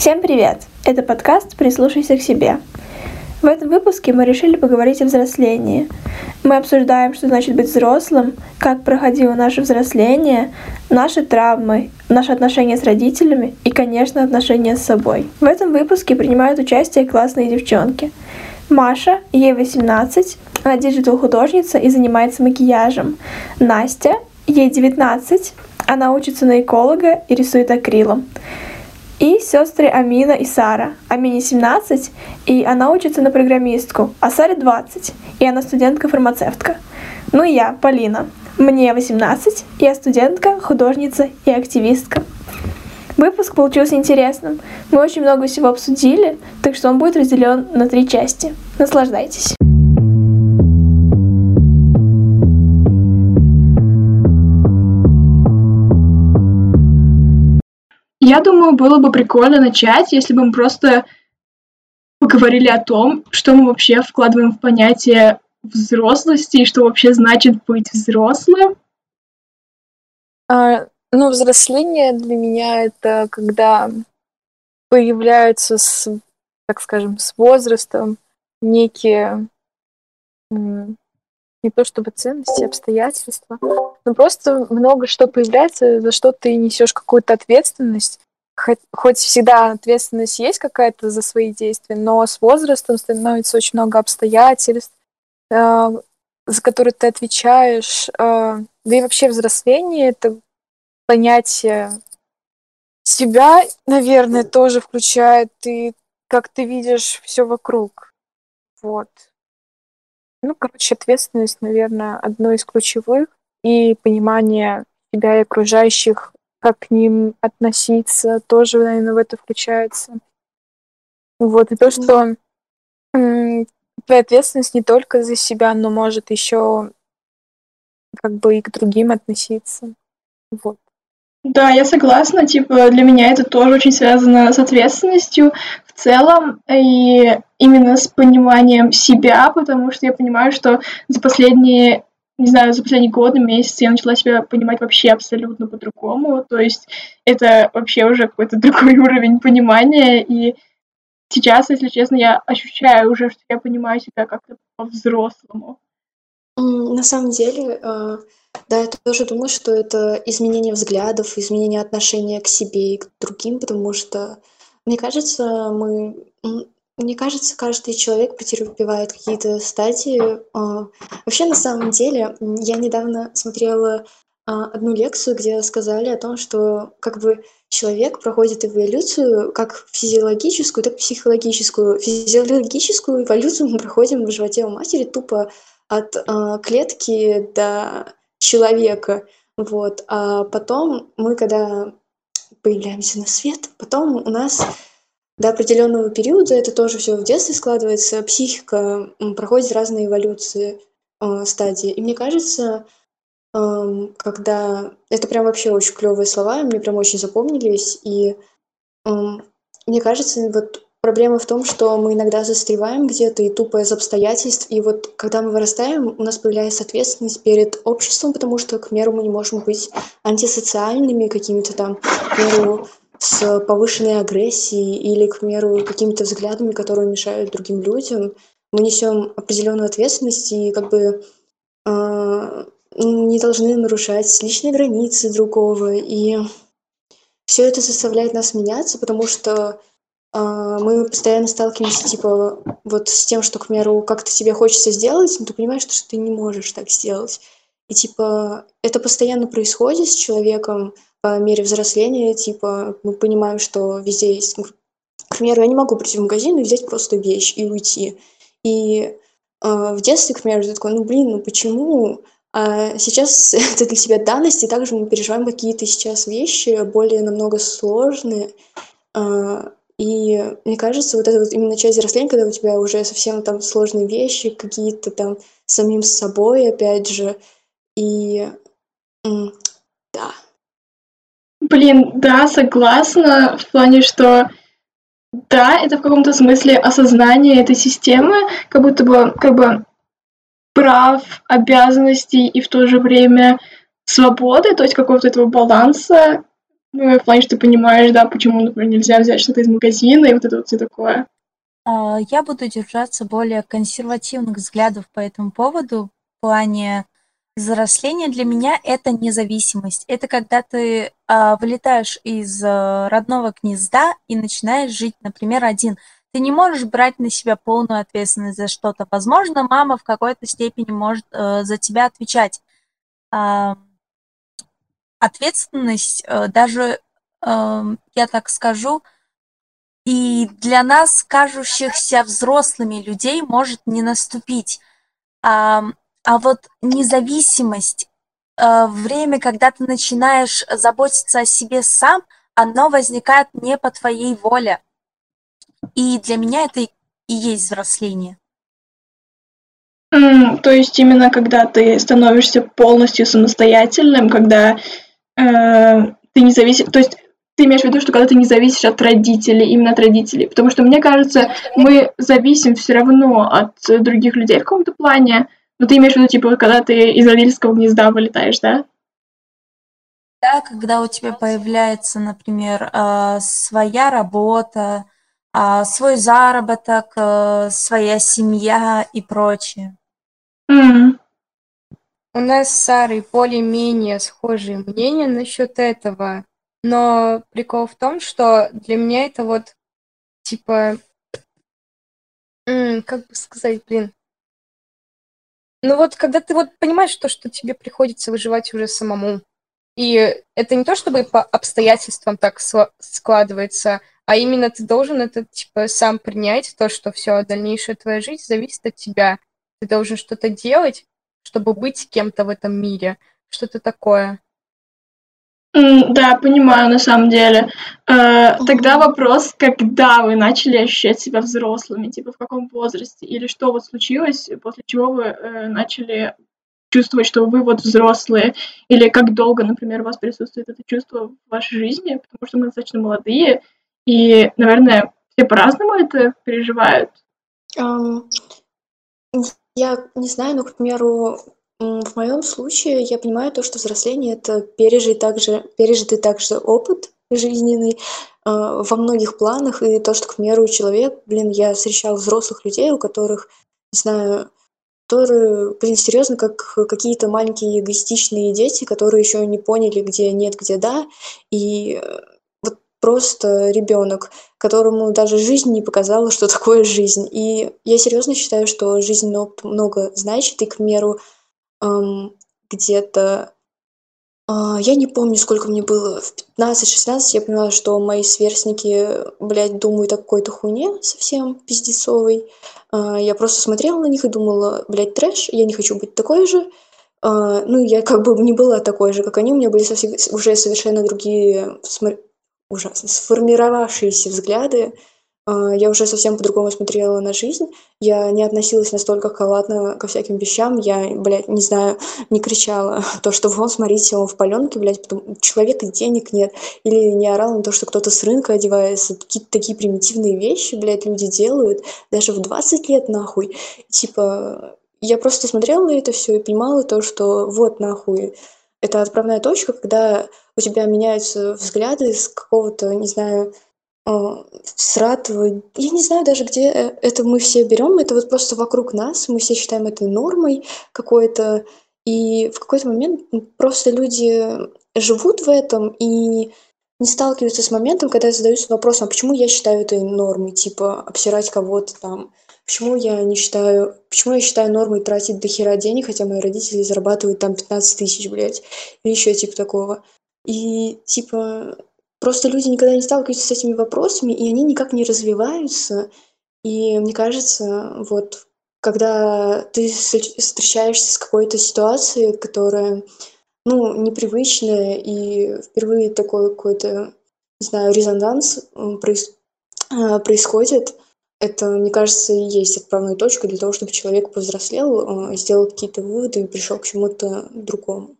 Всем привет! Это подкаст «Прислушайся к себе». В этом выпуске мы решили поговорить о взрослении. Мы обсуждаем, что значит быть взрослым, как проходило наше взросление, наши травмы, наши отношения с родителями и, конечно, отношения с собой. В этом выпуске принимают участие классные девчонки. Маша, ей 18, она digital-художница и занимается макияжем. Настя, ей 19, она учится на эколога и рисует акрилом и сестры Амина и Сара. Амине 17, и она учится на программистку, а Саре 20, и она студентка-фармацевтка. Ну и я, Полина. Мне 18, я студентка, художница и активистка. Выпуск получился интересным. Мы очень много всего обсудили, так что он будет разделен на три части. Наслаждайтесь. Я думаю, было бы прикольно начать, если бы мы просто поговорили о том, что мы вообще вкладываем в понятие взрослости и что вообще значит быть взрослым. А, ну, взросление для меня это когда появляются с, так скажем, с возрастом некие не то чтобы ценности, обстоятельства, но просто много что появляется, за что ты несешь какую-то ответственность. Хоть, хоть всегда ответственность есть какая-то за свои действия, но с возрастом становится очень много обстоятельств, э, за которые ты отвечаешь. Э, да и вообще взросление — это понятие себя, наверное, тоже включает, и как ты видишь все вокруг. Вот. Ну, короче, ответственность, наверное, одно из ключевых, и понимание себя и окружающих, как к ним относиться, тоже, наверное, в это включается. Вот, и то, что твоя ответственность не только за себя, но может еще как бы и к другим относиться. Вот. Да, я согласна. Типа, для меня это тоже очень связано с ответственностью в целом и именно с пониманием себя, потому что я понимаю, что за последние, не знаю, за последние годы, месяцы я начала себя понимать вообще абсолютно по-другому. То есть это вообще уже какой-то другой уровень понимания. И сейчас, если честно, я ощущаю уже, что я понимаю себя как-то по-взрослому. На самом деле, э, да, я тоже думаю, что это изменение взглядов, изменение отношения к себе и к другим, потому что, мне кажется, мы мне кажется, каждый человек претерпевает какие-то стадии. А, вообще, на самом деле, я недавно смотрела а, одну лекцию, где сказали о том, что как бы человек проходит эволюцию как физиологическую, так и психологическую. Физиологическую эволюцию мы проходим в животе у матери тупо от э, клетки до человека. Вот. А потом мы, когда появляемся на свет, потом у нас до определенного периода, это тоже все в детстве складывается, психика проходит разные эволюции, э, стадии. И мне кажется, э, когда... Это прям вообще очень клевые слова, мне прям очень запомнились. И э, мне кажется, вот Проблема в том, что мы иногда застреваем где-то и тупо из обстоятельств. И вот когда мы вырастаем, у нас появляется ответственность перед обществом, потому что, к примеру, мы не можем быть антисоциальными какими-то там, к примеру, с повышенной агрессией или, к примеру, какими-то взглядами, которые мешают другим людям. Мы несем определенную ответственность и как бы э, не должны нарушать личные границы другого. И все это заставляет нас меняться, потому что а, мы постоянно сталкиваемся, типа, вот с тем, что, к примеру, как-то тебе хочется сделать, но ты понимаешь, что ты не можешь так сделать. И, типа, это постоянно происходит с человеком по мере взросления, типа, мы понимаем, что везде есть... К примеру, я не могу прийти в магазин и взять просто вещь и уйти. И э, в детстве, к примеру, ты такой, ну, блин, ну почему? А сейчас это для тебя данность, и также мы переживаем какие-то сейчас вещи более намного сложные, э, и мне кажется, вот это вот именно часть взросления, когда у тебя уже совсем там сложные вещи, какие-то там самим собой, опять же. И да. Блин, да, согласна в плане, что да, это в каком-то смысле осознание этой системы, как будто бы, как бы прав, обязанностей и в то же время свободы, то есть какого-то этого баланса, Ну, в плане, что ты понимаешь, да, почему, например, нельзя взять что-то из магазина и вот это вот все такое. А, я буду держаться более консервативных взглядов по этому поводу. В плане взросления для меня это независимость. Это когда ты а, вылетаешь из а, родного гнезда и начинаешь жить, например, один. Ты не можешь брать на себя полную ответственность за что-то. Возможно, мама в какой-то степени может а, за тебя отвечать. А, ответственность э, даже, э, я так скажу, и для нас, кажущихся взрослыми людей, может не наступить. А, а вот независимость, э, время, когда ты начинаешь заботиться о себе сам, оно возникает не по твоей воле. И для меня это и есть взросление. Mm, то есть именно когда ты становишься полностью самостоятельным, когда э, ты не зависишь, то есть ты имеешь в виду, что когда ты не зависишь от родителей, именно от родителей, потому что мне кажется, мы зависим все равно от других людей в каком-то плане, но ты имеешь в виду, типа, когда ты из родительского гнезда вылетаешь, да? Да, когда у тебя появляется, например, э, своя работа, э, свой заработок, э, своя семья и прочее. Mm. У нас с Сарой более-менее схожие мнения насчет этого, но прикол в том, что для меня это вот типа, как бы сказать, блин. Ну вот, когда ты вот понимаешь то, что тебе приходится выживать уже самому, и это не то, чтобы по обстоятельствам так складывается, а именно ты должен это типа сам принять, то, что все, дальнейшая твоя жизнь зависит от тебя. Ты должен что-то делать, чтобы быть кем-то в этом мире. Что-то такое. Да, понимаю, на самом деле. Э, тогда вопрос, когда вы начали ощущать себя взрослыми, типа в каком возрасте, или что вот случилось, после чего вы э, начали чувствовать, что вы вот взрослые, или как долго, например, у вас присутствует это чувство в вашей жизни, потому что мы достаточно молодые, и, наверное, все по-разному это переживают. Um, я не знаю, но, к примеру, в моем случае я понимаю то, что взросление это пережить также, пережитый также опыт жизненный э, во многих планах, и то, что, к примеру, человек, блин, я встречала взрослых людей, у которых, не знаю, которые, блин, серьезно, как какие-то маленькие эгоистичные дети, которые еще не поняли, где нет, где да, и э, вот просто ребенок, которому даже жизнь не показала, что такое жизнь. И я серьезно считаю, что жизнь много значит, и, к примеру, эм, где-то а, я не помню, сколько мне было, в 15-16 я поняла, что мои сверстники, блядь, думают о какой-то хуйне совсем пиздецовой. А, я просто смотрела на них и думала, блядь, трэш, я не хочу быть такой же. А, ну, я как бы не была такой же, как они, у меня были совсем, уже совершенно другие, ужасно, сформировавшиеся взгляды. А, я уже совсем по-другому смотрела на жизнь. Я не относилась настолько халатно ко всяким вещам. Я, блядь, не знаю, не кричала то, что вон, смотрите, он в паленке, блядь, потом у человека денег нет. Или не орала на то, что кто-то с рынка одевается. Какие-то такие примитивные вещи, блядь, люди делают. Даже в 20 лет, нахуй. Типа, я просто смотрела на это все и понимала то, что вот, нахуй, это отправная точка, когда у тебя меняются взгляды с какого-то, не знаю, а, всратывать. Я не знаю даже, где э, это мы все берем. Это вот просто вокруг нас. Мы все считаем это нормой какой-то. И в какой-то момент просто люди живут в этом и не сталкиваются с моментом, когда задаются вопросом, а почему я считаю это нормой, типа обсирать кого-то там, почему я не считаю, почему я считаю нормой тратить до хера денег, хотя мои родители зарабатывают там 15 тысяч, блядь, или еще типа такого. И типа Просто люди никогда не сталкиваются с этими вопросами, и они никак не развиваются. И мне кажется, вот когда ты встречаешься с какой-то ситуацией, которая, ну, непривычная, и впервые такой какой-то, не знаю, резонанс проис а, происходит, это, мне кажется, и есть отправной точкой для того, чтобы человек повзрослел, а, сделал какие-то выводы и пришел к чему-то другому.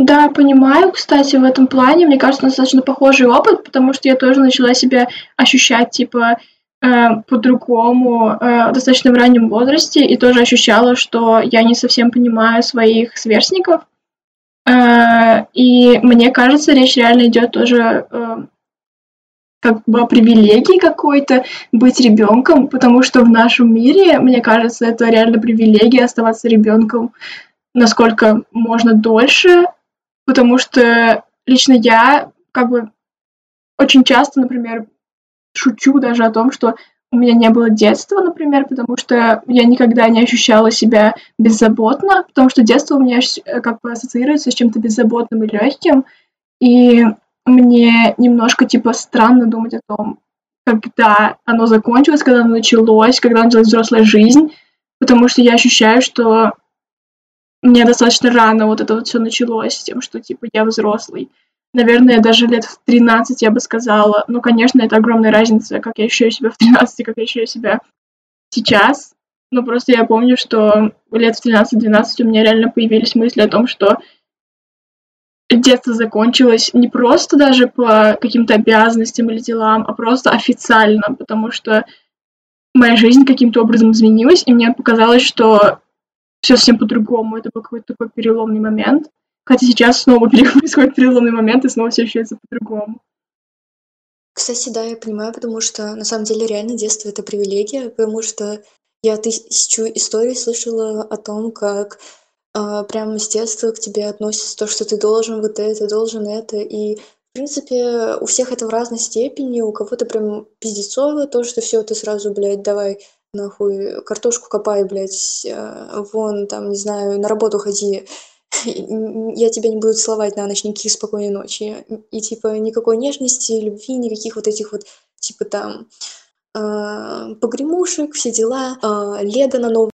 Да, понимаю, кстати, в этом плане, мне кажется, достаточно похожий опыт, потому что я тоже начала себя ощущать, типа, э, по-другому э, достаточно в раннем возрасте, и тоже ощущала, что я не совсем понимаю своих сверстников. Э, и мне кажется, речь реально идет тоже э, как бы о привилегии какой-то быть ребенком, потому что в нашем мире, мне кажется, это реально привилегия оставаться ребенком насколько можно дольше, потому что лично я как бы очень часто, например, шучу даже о том, что у меня не было детства, например, потому что я никогда не ощущала себя беззаботно, потому что детство у меня э, как бы ассоциируется с чем-то беззаботным и легким, и мне немножко типа странно думать о том, когда оно закончилось, когда оно началось, когда началась взрослая жизнь, потому что я ощущаю, что мне достаточно рано вот это вот все началось с тем, что типа я взрослый наверное, даже лет в 13 я бы сказала. Ну, конечно, это огромная разница, как я ощущаю себя в 13 как я ощущаю себя сейчас. Но просто я помню, что лет в 13-12 у меня реально появились мысли о том, что детство закончилось не просто даже по каким-то обязанностям или делам, а просто официально, потому что моя жизнь каким-то образом изменилась, и мне показалось, что все совсем по-другому. Это был какой-то такой переломный момент. Хотя сейчас снова происходит переломный момент, и снова все ощущается по-другому. Кстати, да, я понимаю, потому что на самом деле реально детство это привилегия, потому что я тысячу историй слышала о том, как э, прямо с детства к тебе относятся то, что ты должен вот это, должен это, и в принципе, у всех это в разной степени, у кого-то прям пиздецово, то, что все, ты сразу, блядь, давай нахуй картошку копай, блядь, э, вон там, не знаю, на работу ходи, я тебя не буду целовать на ночь, никаких спокойной ночи. И, типа, никакой нежности, любви, никаких вот этих вот, типа, там, э, погремушек, все дела, э, лего на новый